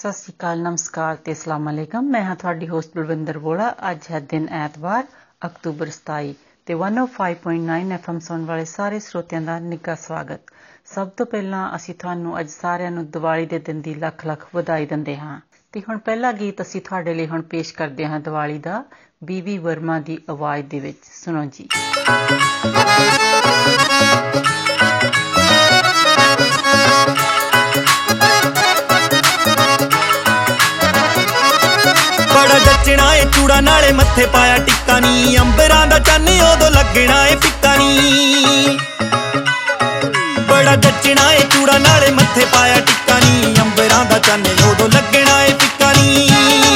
ਸਤਿ ਸ੍ਰੀ ਅਕਾਲ, ਨਮਸਕਾਰ ਤੇ ਅਸਲਾਮ ਅਲੈਕਮ। ਮੈਂ ਹਾਂ ਤੁਹਾਡੀ ਹੋਸਟ ਬਲਵਿੰਦਰ ਬੋਲਾ ਅੱਜ ਹੈ ਦਿਨ ਐਤਵਾਰ, ਅਕਤੂਬਰ 27 ਤੇ 105.9 ਐਫਐਮ ਸੁਣ ਵਾਲੇ ਸਾਰੇ ਸਰੋਤਿਆਂ ਦਾ ਨਿੱਘਾ ਸਵਾਗਤ। ਸਭ ਤੋਂ ਪਹਿਲਾਂ ਅਸੀਂ ਤੁਹਾਨੂੰ ਅੱਜ ਸਾਰਿਆਂ ਨੂੰ ਦੀਵਾਲੀ ਦੇ ਦਿਨ ਦੀ ਲੱਖ ਲੱਖ ਵਧਾਈ ਦਿੰਦੇ ਹਾਂ। ਤੇ ਹੁਣ ਪਹਿਲਾ ਗੀਤ ਅਸੀਂ ਤੁਹਾਡੇ ਲਈ ਹੁਣ ਪੇਸ਼ ਕਰਦੇ ਹਾਂ ਦੀਵਾਲੀ ਦਾ, ਬੀਵੀ ਵਰਮਾ ਦੀ ਆਵਾਜ਼ ਦੇ ਵਿੱਚ। ਸੁਣੋ ਜੀ। ਚੂੜਾ ਨਾਲੇ ਮੱਥੇ ਪਾਇਆ ਟਿੱਕਾ ਨਹੀਂ ਅੰਬਰਾਂ ਦਾ ਚੰਨ ਉਦੋਂ ਲੱਗਣਾ ਏ ਫਿੱਕਾ ਨਹੀਂ ਬੜਾ ਜੱਚਣਾ ਏ ਚੂੜਾ ਨਾਲੇ ਮੱਥੇ ਪਾਇਆ ਟਿੱਕਾ ਨਹੀਂ ਅੰਬਰਾਂ ਦਾ ਚੰਨ ਉਦੋਂ ਲੱਗਣਾ ਏ ਫਿੱਕਾ ਨਹੀਂ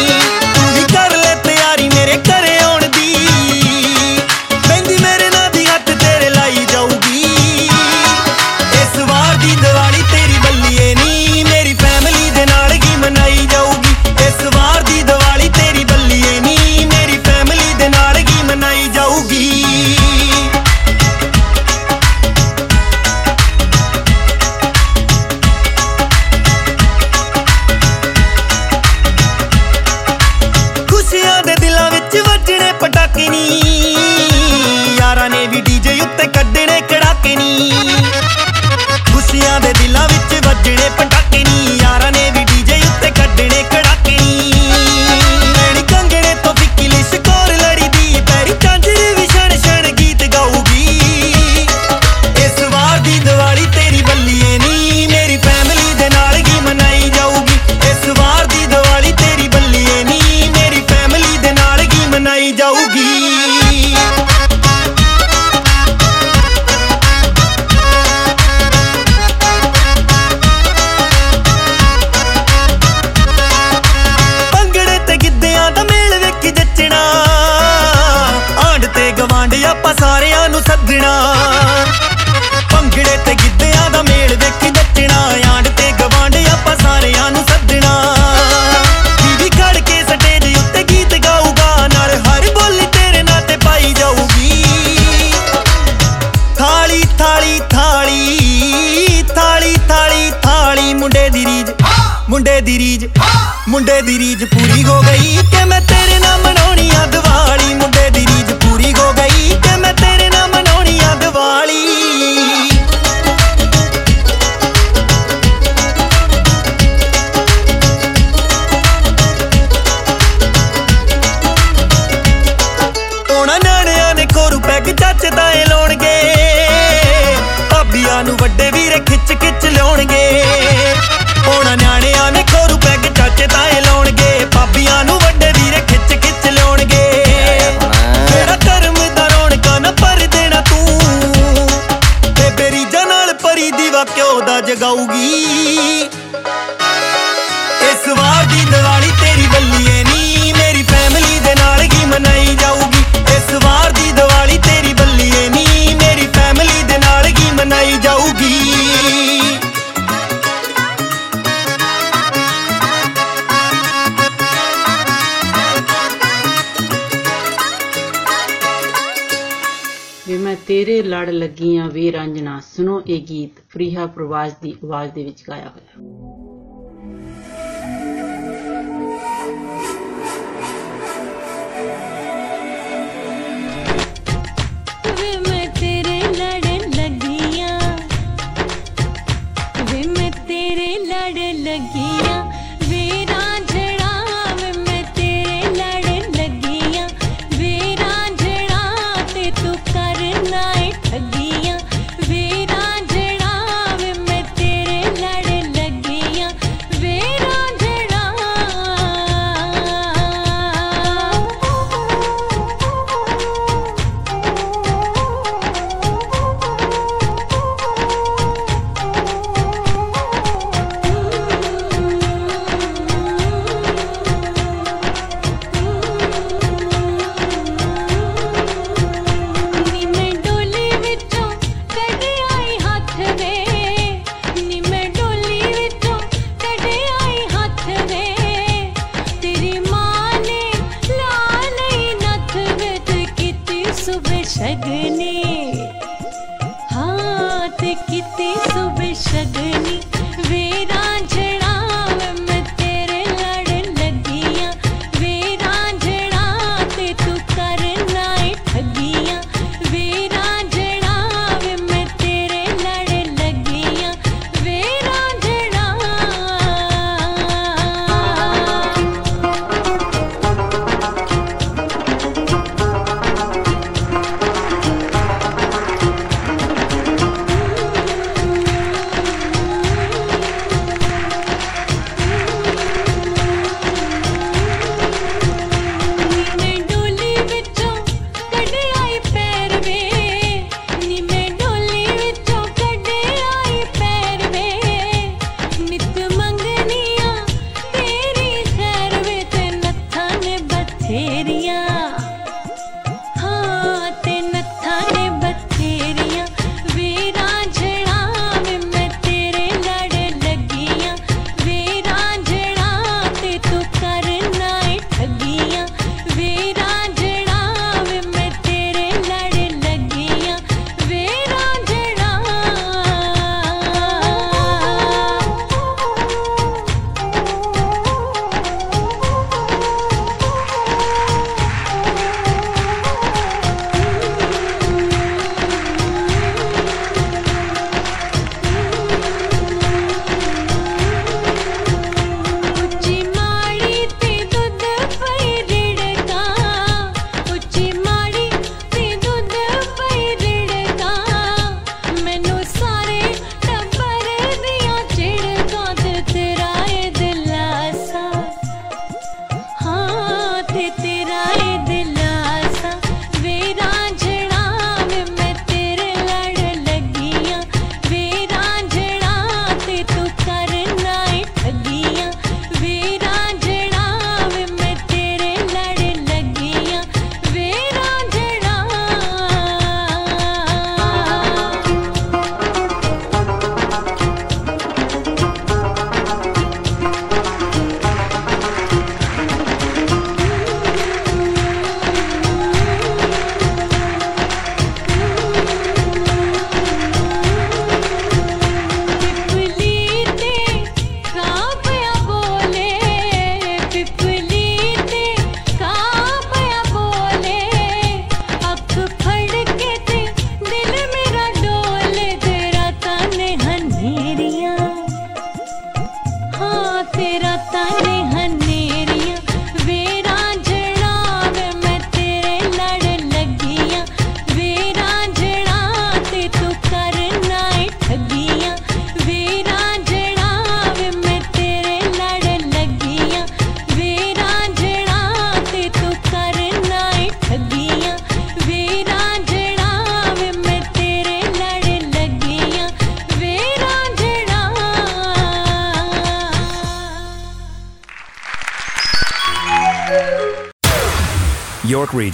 ਪ੍ਰਵਾਜ ਦੀ ਆਵਾਜ਼ ਦੇ ਵਿੱਚ ਗਾਇਆ ਹੋਇਆ।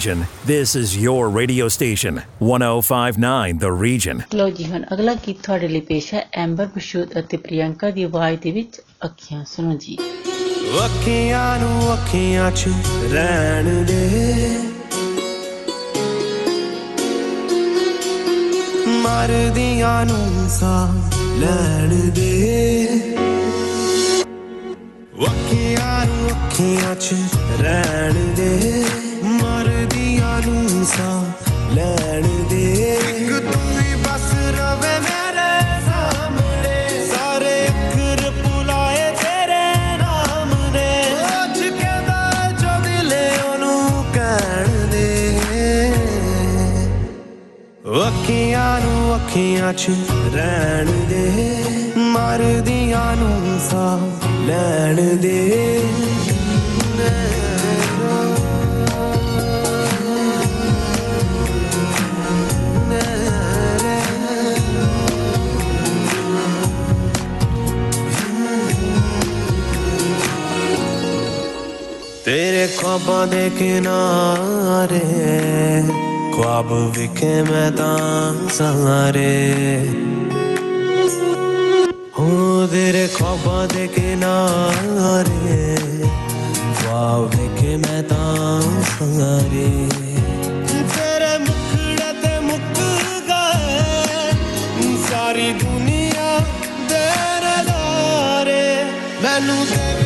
York Region. This is your radio station. 1059 The Region. ਲੋ ਜੀ ਹੁਣ ਅਗਲਾ ਗੀਤ ਤੁਹਾਡੇ ਲਈ ਪੇਸ਼ ਹੈ ਐਂਬਰ ਬਸ਼ੂਦ ਅਤੇ ਪ੍ਰਿਯੰਕਾ ਦੀ ਆਵਾਜ਼ ਦੇ ਵਿੱਚ ਅੱਖੀਆਂ ਸੁਣੋ ਜੀ ਅੱਖੀਆਂ ਨੂੰ ਅੱਖੀਆਂ 'ਚ ਰਹਿਣ ਦੇ ਮਰਦੀਆਂ ਨੂੰ ਸਾਹ ਲੈਣ ਦੇ ਅੱਖੀਆਂ ਨੂੰ ਅੱਖੀਆਂ 'ਚ ਰਹਿਣ ਦੇ ਮਰਦੀਆਂ ਨੂੰ ਸਾਹ ਲੈਣ ਦੇ। ਇੱਕ ਤੂੰ ਹੀ ਬਸ ਰਵੇ ਮੇਰੇ ਸਾਹਮਣੇ। ਸਾਰੇ ਅੱਖਰ ਪੁਲਾਏ ਤੇਰੇ ਨਾਮ ਨੇ ਅੱਜ ਕਹਿੰਦਾ ਜੋ ਦਿਲੇ ਉਹਨੂੰ ਕਹਿਣ ਦੇ। ਅੱਖੀਆਂ ਨੂੰ ਅੱਖੀਆਂ 'ਚ ਰਹਿਣ ਦੇ। ਮਰਦੀਆਂ ਨੂੰ ਸਾਹ ਲੈਣ ਦੇ। तेरे ख्वाबा दे किनारे ख्वाब विखे मैदान सारे हूँ तेरे ख्वाबा दे किनारे ख्वाब विखे मैदान सारे तेरे मुखड़े ते सारी दुनिया तेरे मैनू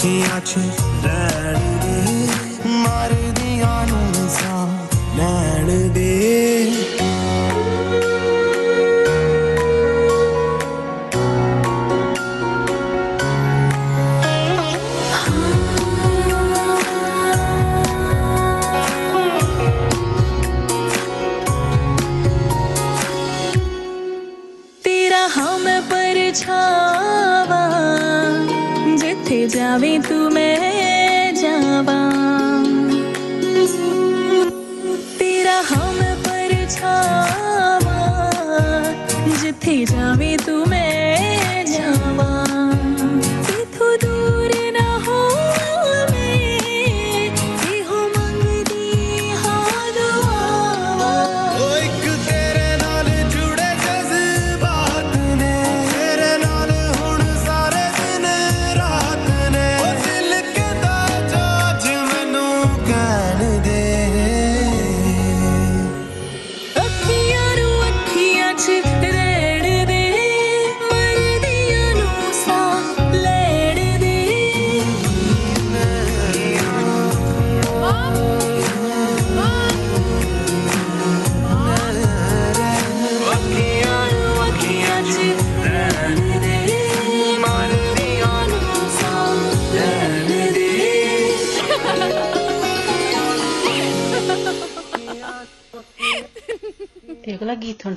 Ti accidenterai David.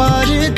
ਏ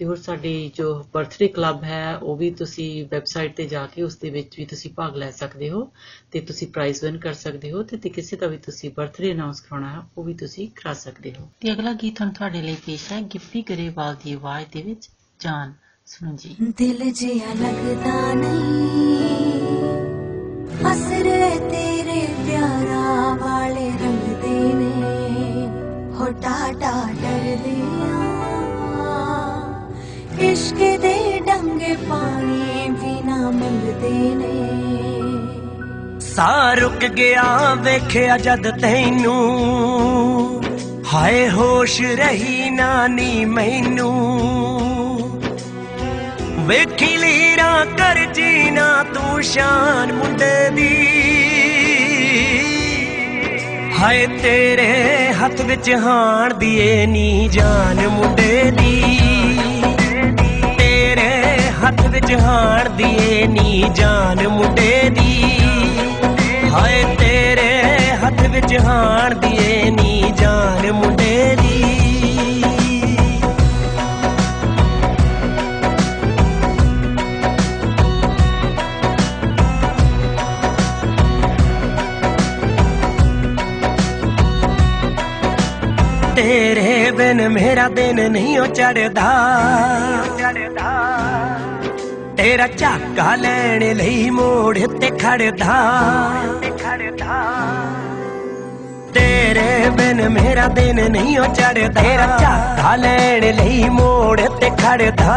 ਤੇ ਹੋਰ ਸਾਡੀ ਜੋ ਬਰਥਡੇ ਕਲੱਬ ਹੈ ਉਹ ਵੀ ਤੁਸੀਂ ਵੈਬਸਾਈਟ ਤੇ ਜਾ ਕੇ ਉਸ ਦੇ ਵਿੱਚ ਵੀ ਤੁਸੀਂ ਭਾਗ ਲੈ ਸਕਦੇ ਹੋ ਤੇ ਤੁਸੀਂ ਪ੍ਰਾਈਜ਼ ਵਿਨ ਕਰ ਸਕਦੇ ਹੋ ਤੇ ਕਿਸੇ ਦਾ ਵੀ ਤੁਸੀਂ ਬਰਥਡੇ ਅਨਾਉਂਸ ਕਰਾਉਣਾ ਹੈ ਉਹ ਵੀ ਤੁਸੀਂ ਕਰਾ ਸਕਦੇ ਹੋ। ਤੇ ਅਗਲਾ ਗੀਤ ਹੁਣ ਤੁਹਾਡੇ ਲਈ ਪੇਸ਼ ਹੈ ਗਿੱਪੀ ਗਰੇਵਾਲ ਦੀ ਆਵਾਜ਼ ਦੇ ਵਿੱਚ ਜਾਨ। ਸੁਣੋ ਜੀ। ਦਿਲ ਜਿਹਾ ਲੱਗਦਾ ਨਹੀਂ ਅਸਰੇ ਤੇਰੇ ਪਿਆਰਾ ਵਾਲੇ ਰੰਗ ਦੇ ਨੇ ਹੋ ਟਾਟਾ ਇਸ਼ਕ ਦੇ ਡੰਗੇ ਪਾਣੀ ਵੀ ਨਾ ਮੰਗਦੇ ਨੇ। ਸਾਹ ਰੁਕ ਗਿਆ, ਵੇਖਿਆ ਜਦ ਤੈਨੂੰ। ਹਾਏ, ਹੋਸ਼ ਰਹੀ ਨਾ ਨੀ ਮੈਨੂੰ। ਵੇਖੀ ਲੀਰਾਂ ਕਰ ਜੀਨਾ, ਤੂੰ ਸ਼ਾਨ ਮੁੰਡੇ ਦੀ। ਹਾਏ, ਤੇਰੇ ਹੱਥ ਵਿੱਚ ਹਾਣ ਦੀਏ ਨੀ ਜਾਨ ਮੁੰਡੇ ਦੀ। ਤੇਰੇ ਹੱਥ ਵਿੱਚ ਹਾਣ ਦੀਏ ਨੀ ਜਾਨ ਮੁੰਡੇ ਦੀ ਹਾਏ ਤੇਰੇ ਹੱਥ ਵਿੱਚ ਹਾਣ ਦੀਏ ਨੀ ਜਾਨ ਮੁੰਡੇ ਦੀ ਤੇਰੇ ਬਿਨ ਮੇਰਾ ਦਿਨ ਨਹੀਂ ਉਹ ਚੜਦਾ ਤੇਰਾ ਝਾਕਾ ਲੈਣ ਲਈ ਮੋੜ ਤੇ ਖੜਦਾ। ਤੇਰੇ ਬਿਨ ਮੇਰਾ ਦਿਨ ਨਹੀਂ ਉਹ ਚੜਦਾ ਤੇਰਾ ਝਾਕਾ ਲੈਣ ਲਈ ਮੋੜ ਤੇ ਖੜਦਾ।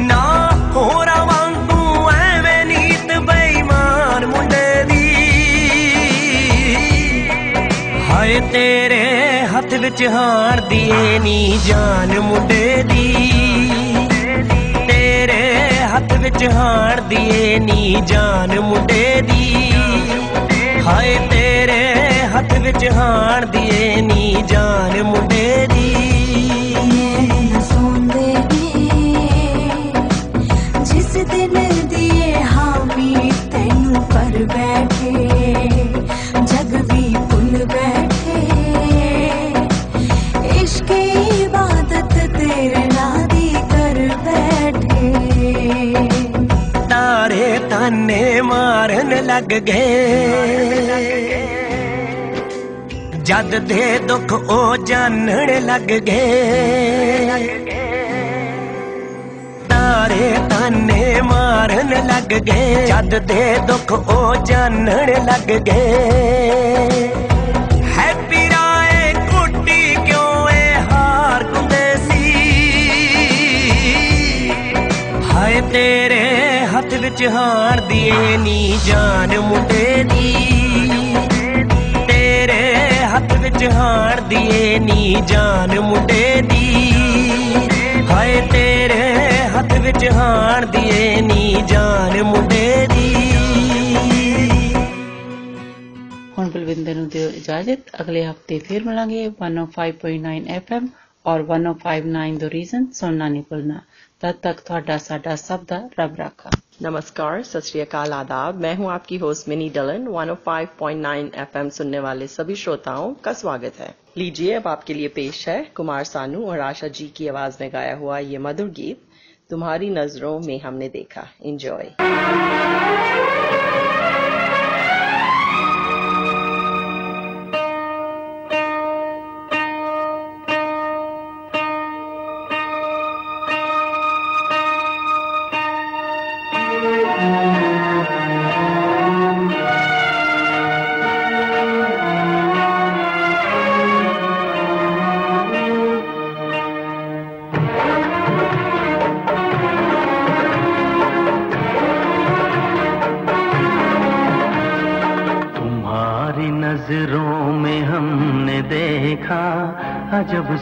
ਨਾ ਹੋਰਾਂ ਵਾਂਗੂ ਐਵੇਂ ਨੀਤ ਬੇਈਮਾਨ ਮੁੰਡੇ ਦੀ। ਹਾਏ ਤੇਰੇ ਹੱਥ ਵਿੱਚ ਹਾਰ ਦੀਏ ਨੀ ਜਾਨ ਮੁੰਡੇ ਦੀ। ਤੇਰੇ ਹੱਥ ਵਿੱਚ ਹਾਰ ਦੀਏ ਨੀ ਜਾਨ ਮੁੰਡੇ ਦੀ। ਹਾਏ ਤੇਰੇ ਹੱਥ ਵਿੱਚ ਹਾਰ ਦੀਏ ਨੀ ਜਾਨ ਮੁੰਡੇ लग। गए जद दे दुख, ओ जानण लग। गए तारे ताने मारन लग। गए जद दे दुख, ओ जानण लग। गए तेरे ਹੈਪੀ ਰਾਏ ਕੁੱਟੀ ਕਿਉਂ ਏ ਹਾਰ ਗੁੰਦੇ ਸੀ ਹਾਏ ਤੇਰੇ ਹੱਥ ਵਿੱਚ ਹਾਰ ਦੀਏ ਨੀ ਜਾਨ ਮੁੰਡੇ ਦੀ। ਤੇਰੇ ਨੀ ਜਾਨ ਮੁੰਡੇ ਦੀ ਹਾਏ ਤੇਰੇ ਹੱਥ ਵਿੱਚ ਹਾਣ ਦੀਏ ਨੀ ਜਾਨ ਮੁੰਡੇ ਦੀ। ਹੁਣ ਬਲਵਿੰਦਰ ਨੂੰ ਦਿਓ ਇਜਾਜ਼ਤ। ਅਗਲੇ ਹਫ਼ਤੇ ਫਿਰ ਮਿਲਾਂਗੇ 105.9 FM ਔਰ 1059 ਦ ਰੀਜ਼ਨ ਸੁਣਨਾ ਨਹੀਂ ਭੁੱਲਣਾ तब तक ਤੁਹਾਡਾ ਸਾਡਾ ਸਭ ਦਾ ਰੱਬ ਰਾਖਾ नमस्कार सत श्री अकाल आदाब मैं हूं आपकी होस्ट मिनी डलन 105.9 एफएम सुनने वाले सभी श्रोताओं का स्वागत है लीजिए अब आपके लिए पेश है कुमार सानू और आशा जी की आवाज में गाया हुआ ये मधुर गीत तुम्हारी नजरों में हमने देखा एंजॉय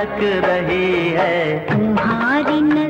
झलक रही है। तुम्हारी नज़रों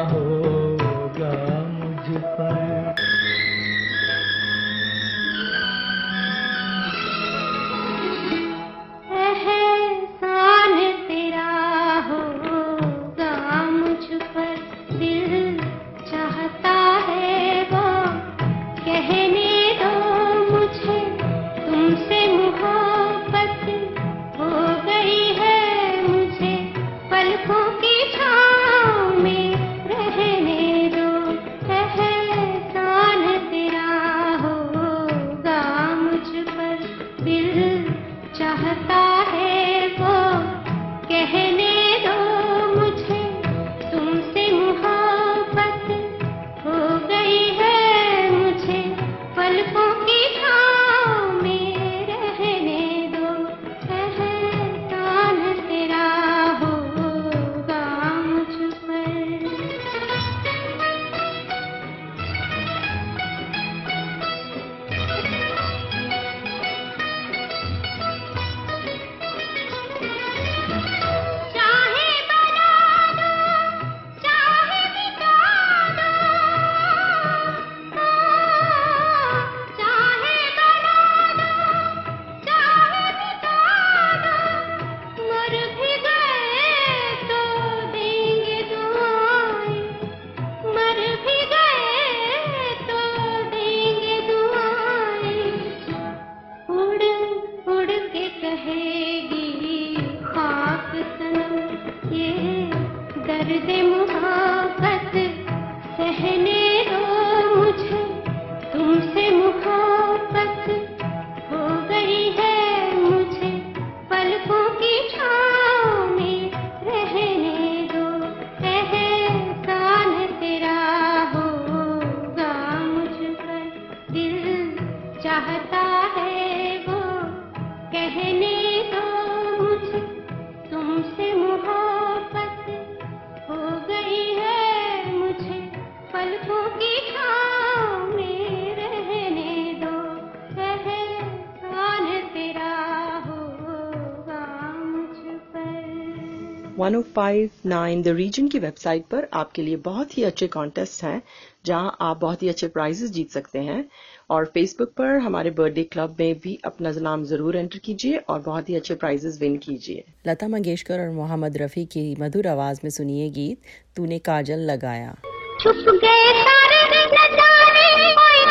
1059 द रीजन की वेबसाइट पर आपके लिए बहुत ही अच्छे कॉन्टेस्ट हैं जहाँ आप बहुत ही अच्छे प्राइजेस जीत सकते हैं। और फेसबुक पर हमारे बर्थडे क्लब में भी अपना नाम ज़रूर एंटर कीजिए और बहुत ही अच्छे प्राइजेस विन कीजिए। लता मंगेशकर और मोहम्मद रफ़ी की मधुर आवाज़ में सुनिए गीत तूने काजल लगाया। छुप गए सारे नजारे कोई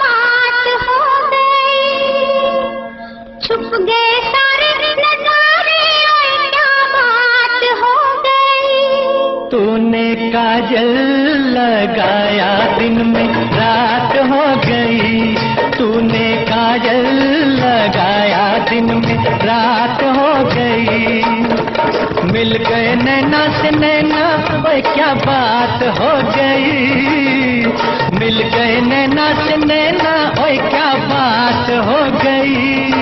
बात हो गई। छुप गए तूने काजल लगाया दिन में, रात हो गई। तूने काजल लगाया दिन में, रात हो गई। मिल गए नैना से नैना, ओए, क्या बात हो गई। मिल गए नैना से नैना, ओए, क्या बात हो गई।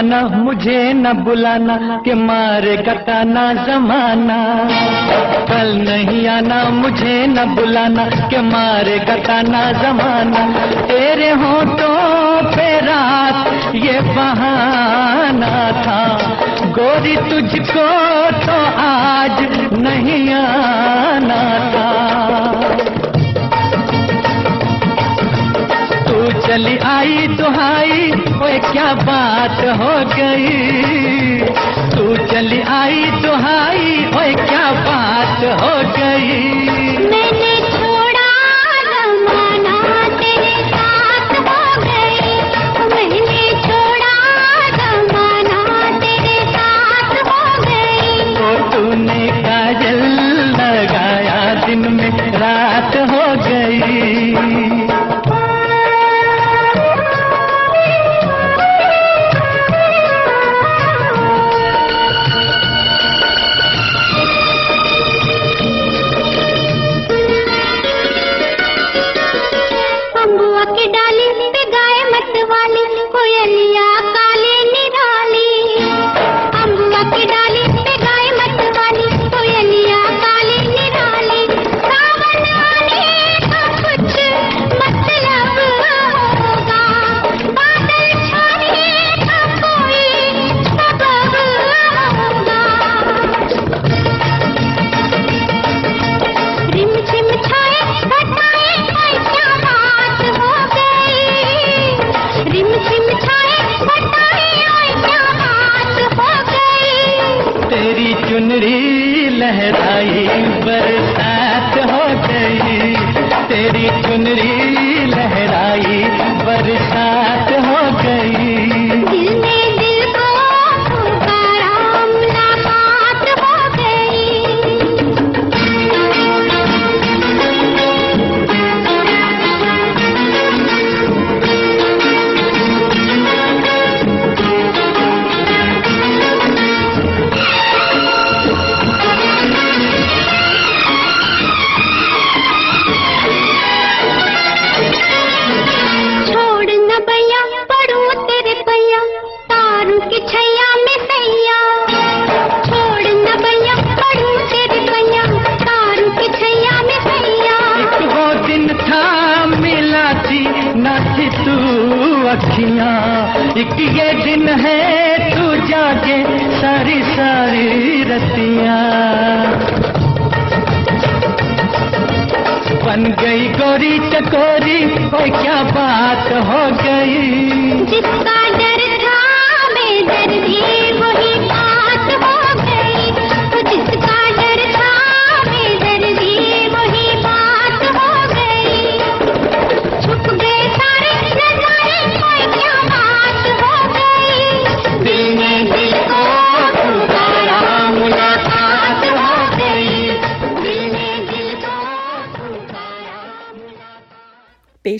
आना मुझे न बुलाना, के मारे कटाना जमाना। कल नहीं आना, मुझे न बुलाना, के मारे कटाना जमाना। तेरे होठों पे रात, ये बहाना था। गोरी तुझको तो आज नहीं आना था। तू चली आई दुहाई ओए क्या बात हो गई? तू चली आई तो दुहाई ओए, क्या बात हो गई?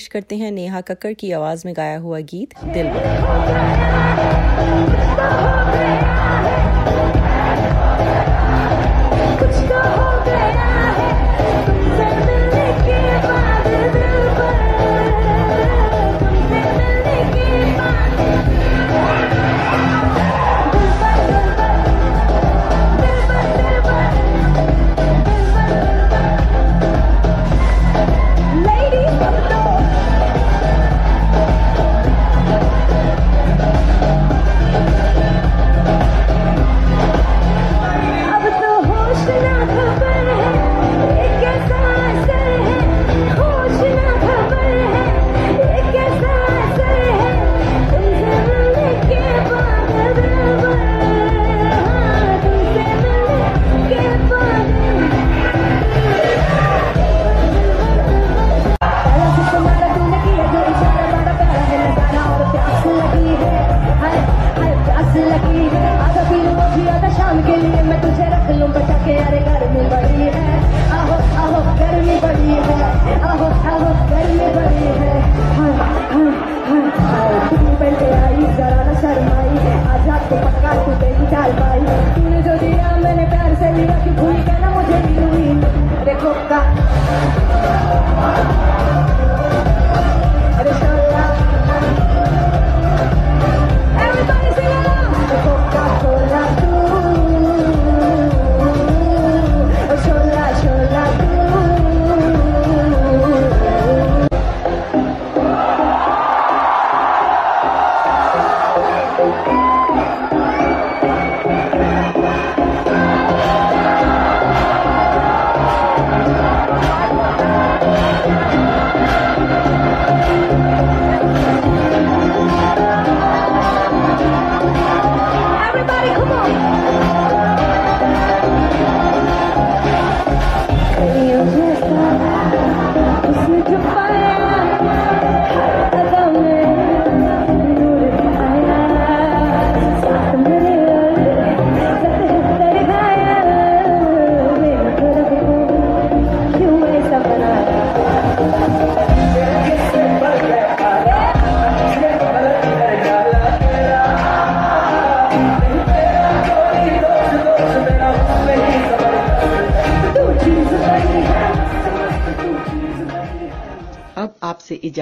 पेश करते हैं नेहा कक्कड़ की आवाज़ में गाया हुआ गीत दिल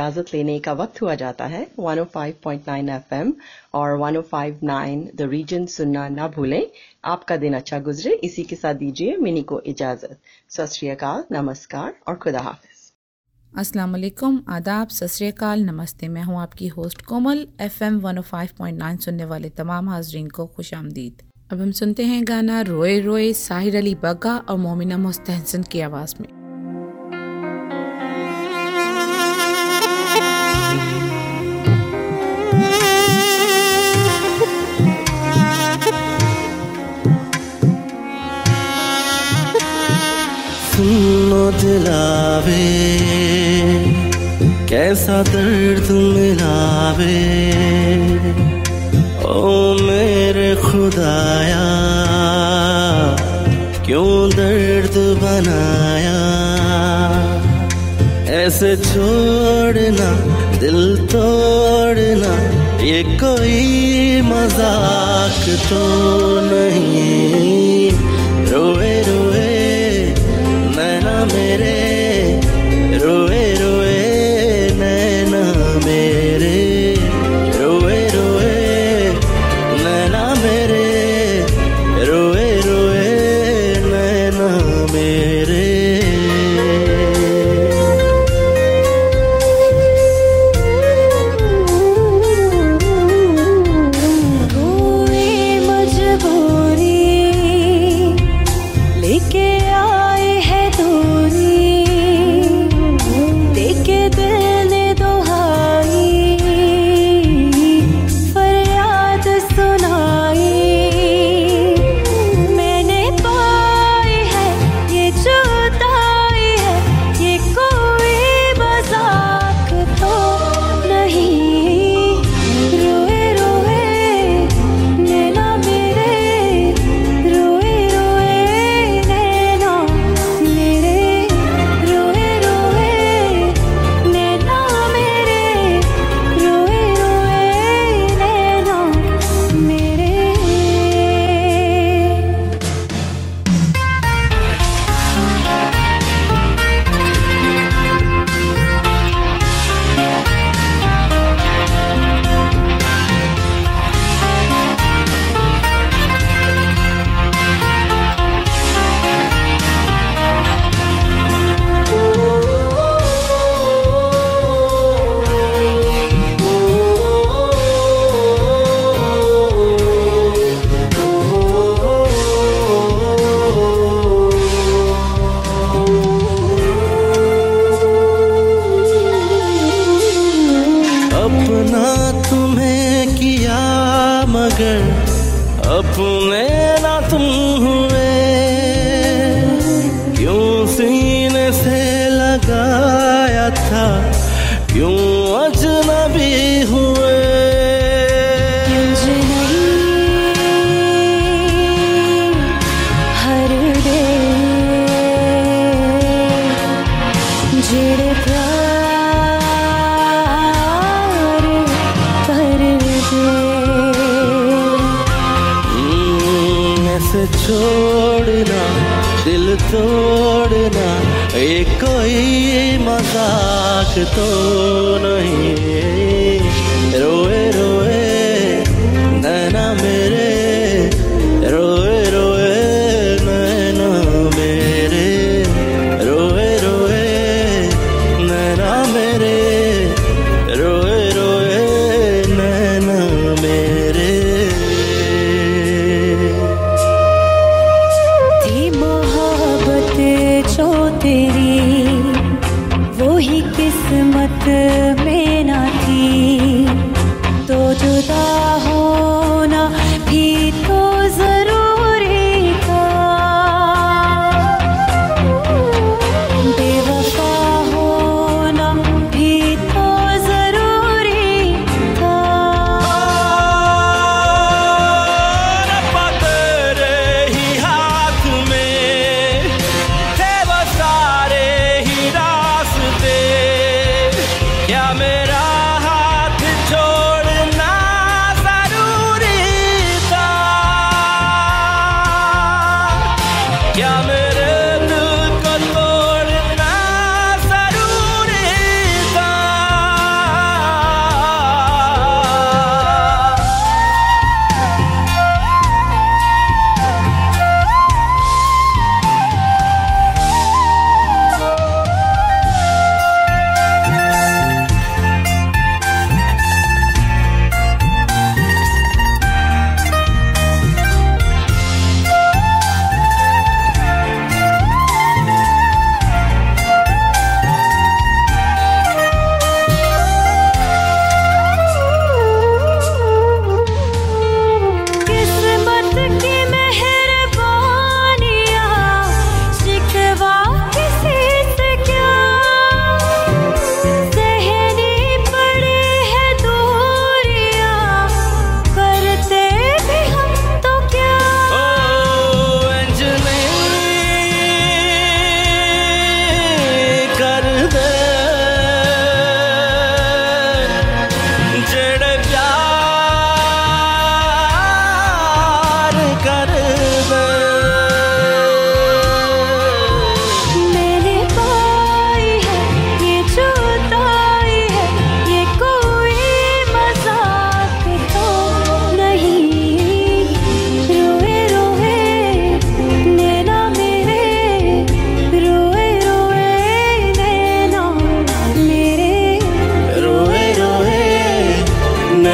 इजाज़त लेने का वक्त हुआ जाता है। 105.9 एफएम और 105.9 द रीजन सुनना ना भूलें। आपका दिन अच्छा गुजरे। इसी के साथ दीजिए मिनी को इजाज़त। सत नमस्कार और खुदा हाफिज। अस्सलाम वालेकुम। आदाब। सत नमस्ते। मैं हूँ आपकी होस्ट कोमल। एफएम 105.9 सुनने वाले तमाम हाजरीन को खुश आमदीद। अब हम सुनते हैं गाना रोए रोए साहिर अली बग्गा और मोमिना मुस्तहसन की आवाज़ में। मिलावे कैसा दर्द मिलावे ओ मेरे खुदाया, क्यों दर्द बनाया? ऐसे छोड़ना, दिल तोड़ना, ये कोई मज़ाक तो नहीं। मेरे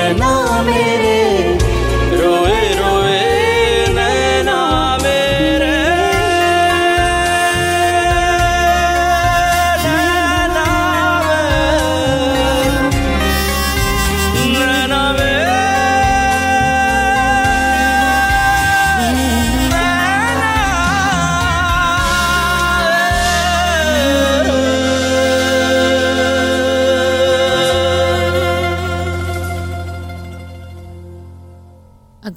नैना मेरे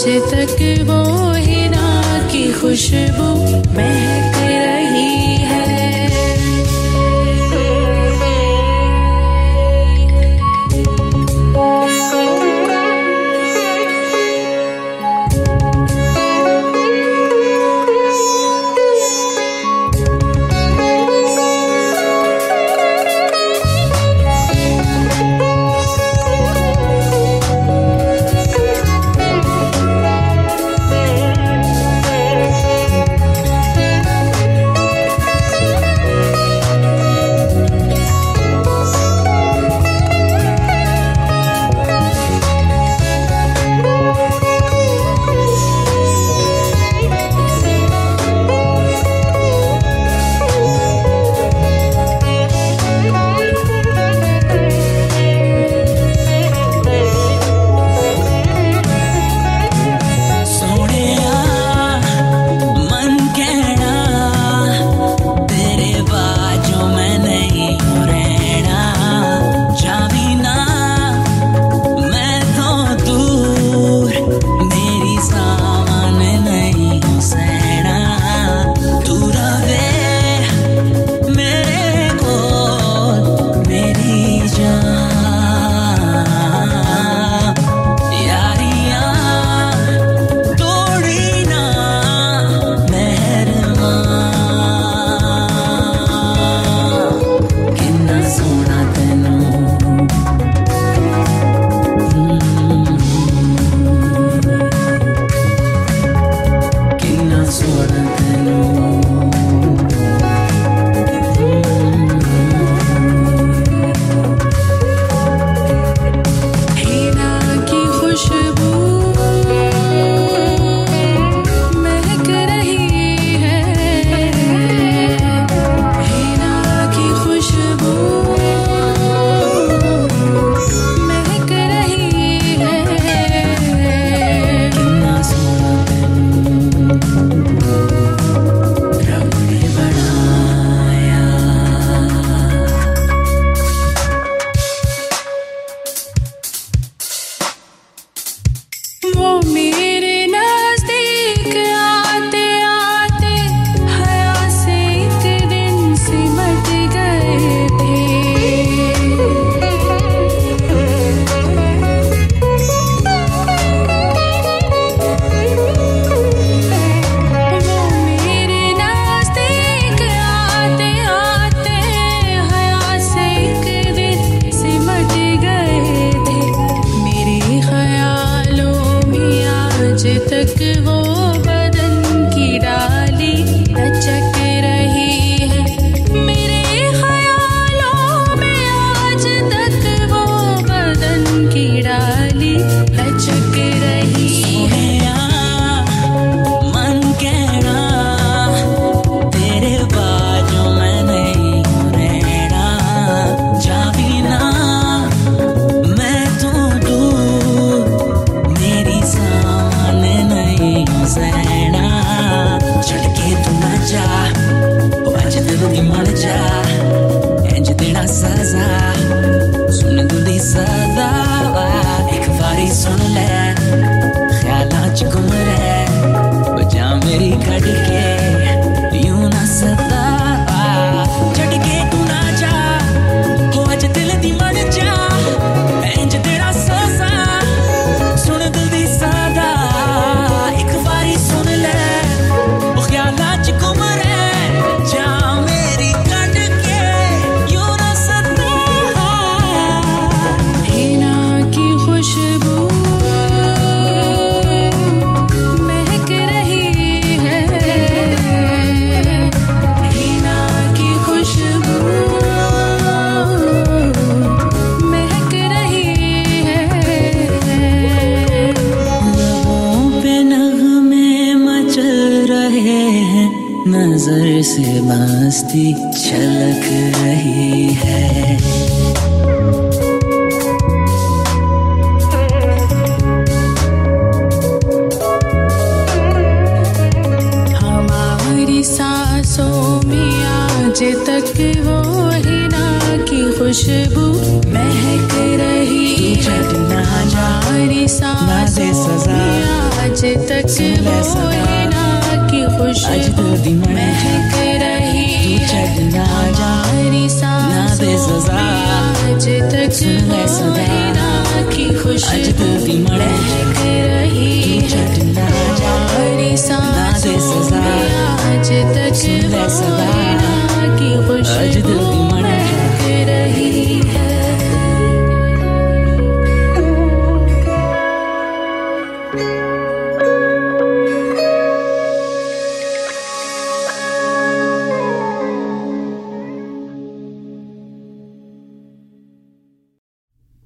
noche te quedó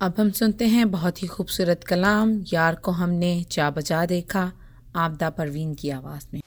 अब हम सुनते हैं बहुत ही खूबसूरत कलाम, यार को हमने चा बजा देखा, आपदा परवीन की आवाज़ में।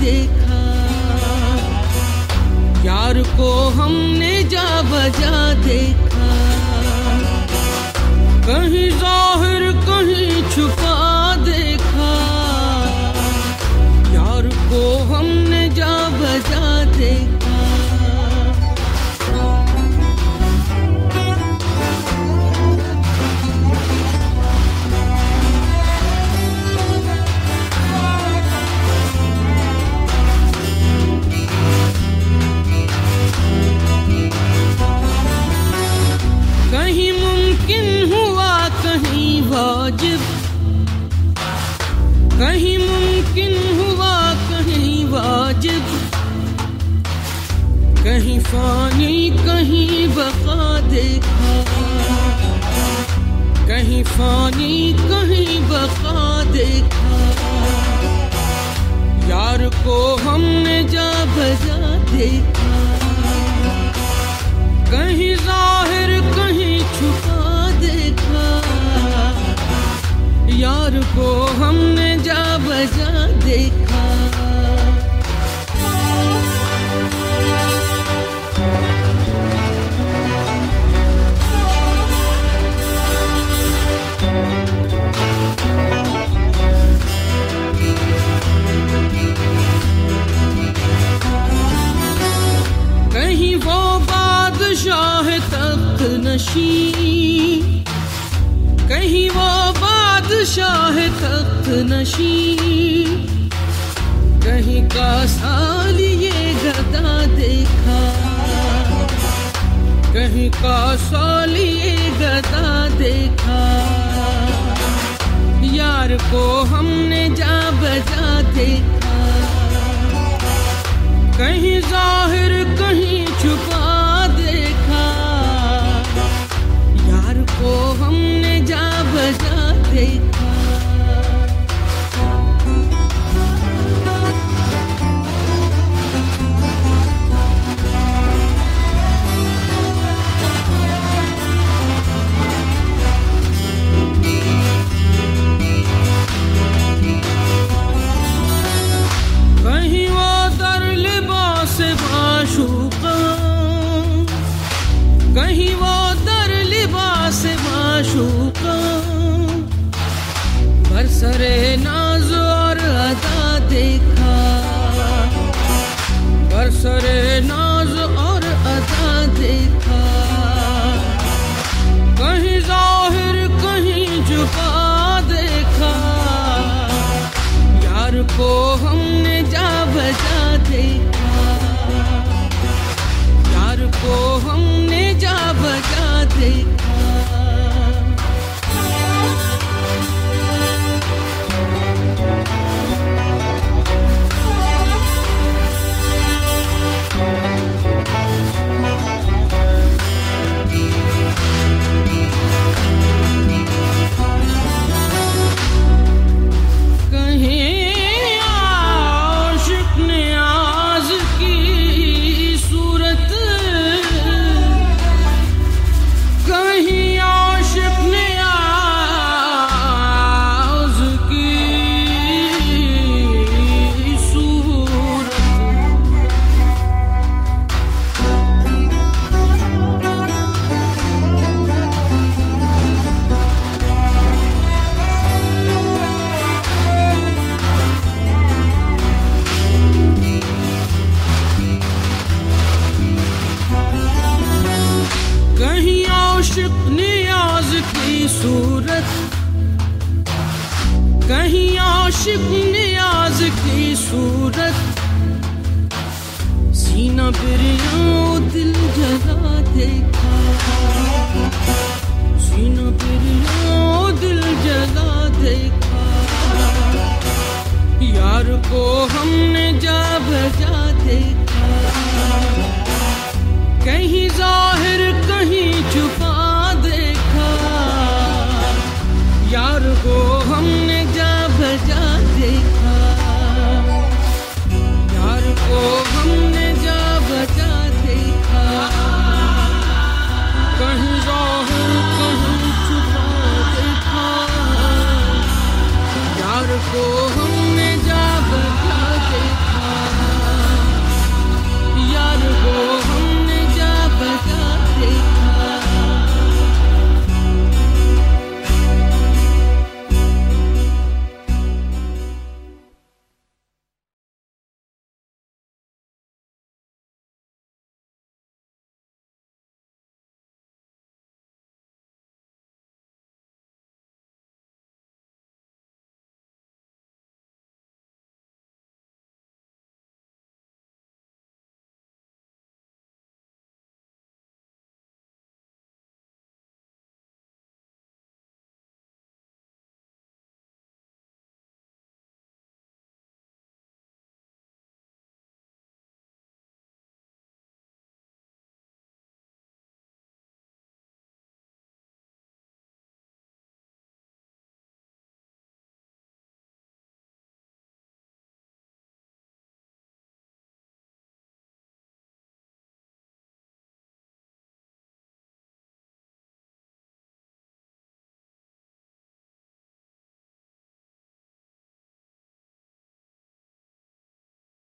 देखा। यार को हमने जा बजा देखा। कहीं ज़ाहिर फानी कहीं बका देखा। कहीं फानी कहीं बका देखा। यार को हमने जा बजा देखा। कहीं ज़ाहिर कहीं छुपा देखा। यार को हमने जा बजा देखा। नशी कहीं वो बादशाह तख्त नशी। कहीं का साल ये गदा देखा। कहीं का साल ये गदा देखा। यार को हमने जा बजा देखा। कहीं ज़ाहिर कहीं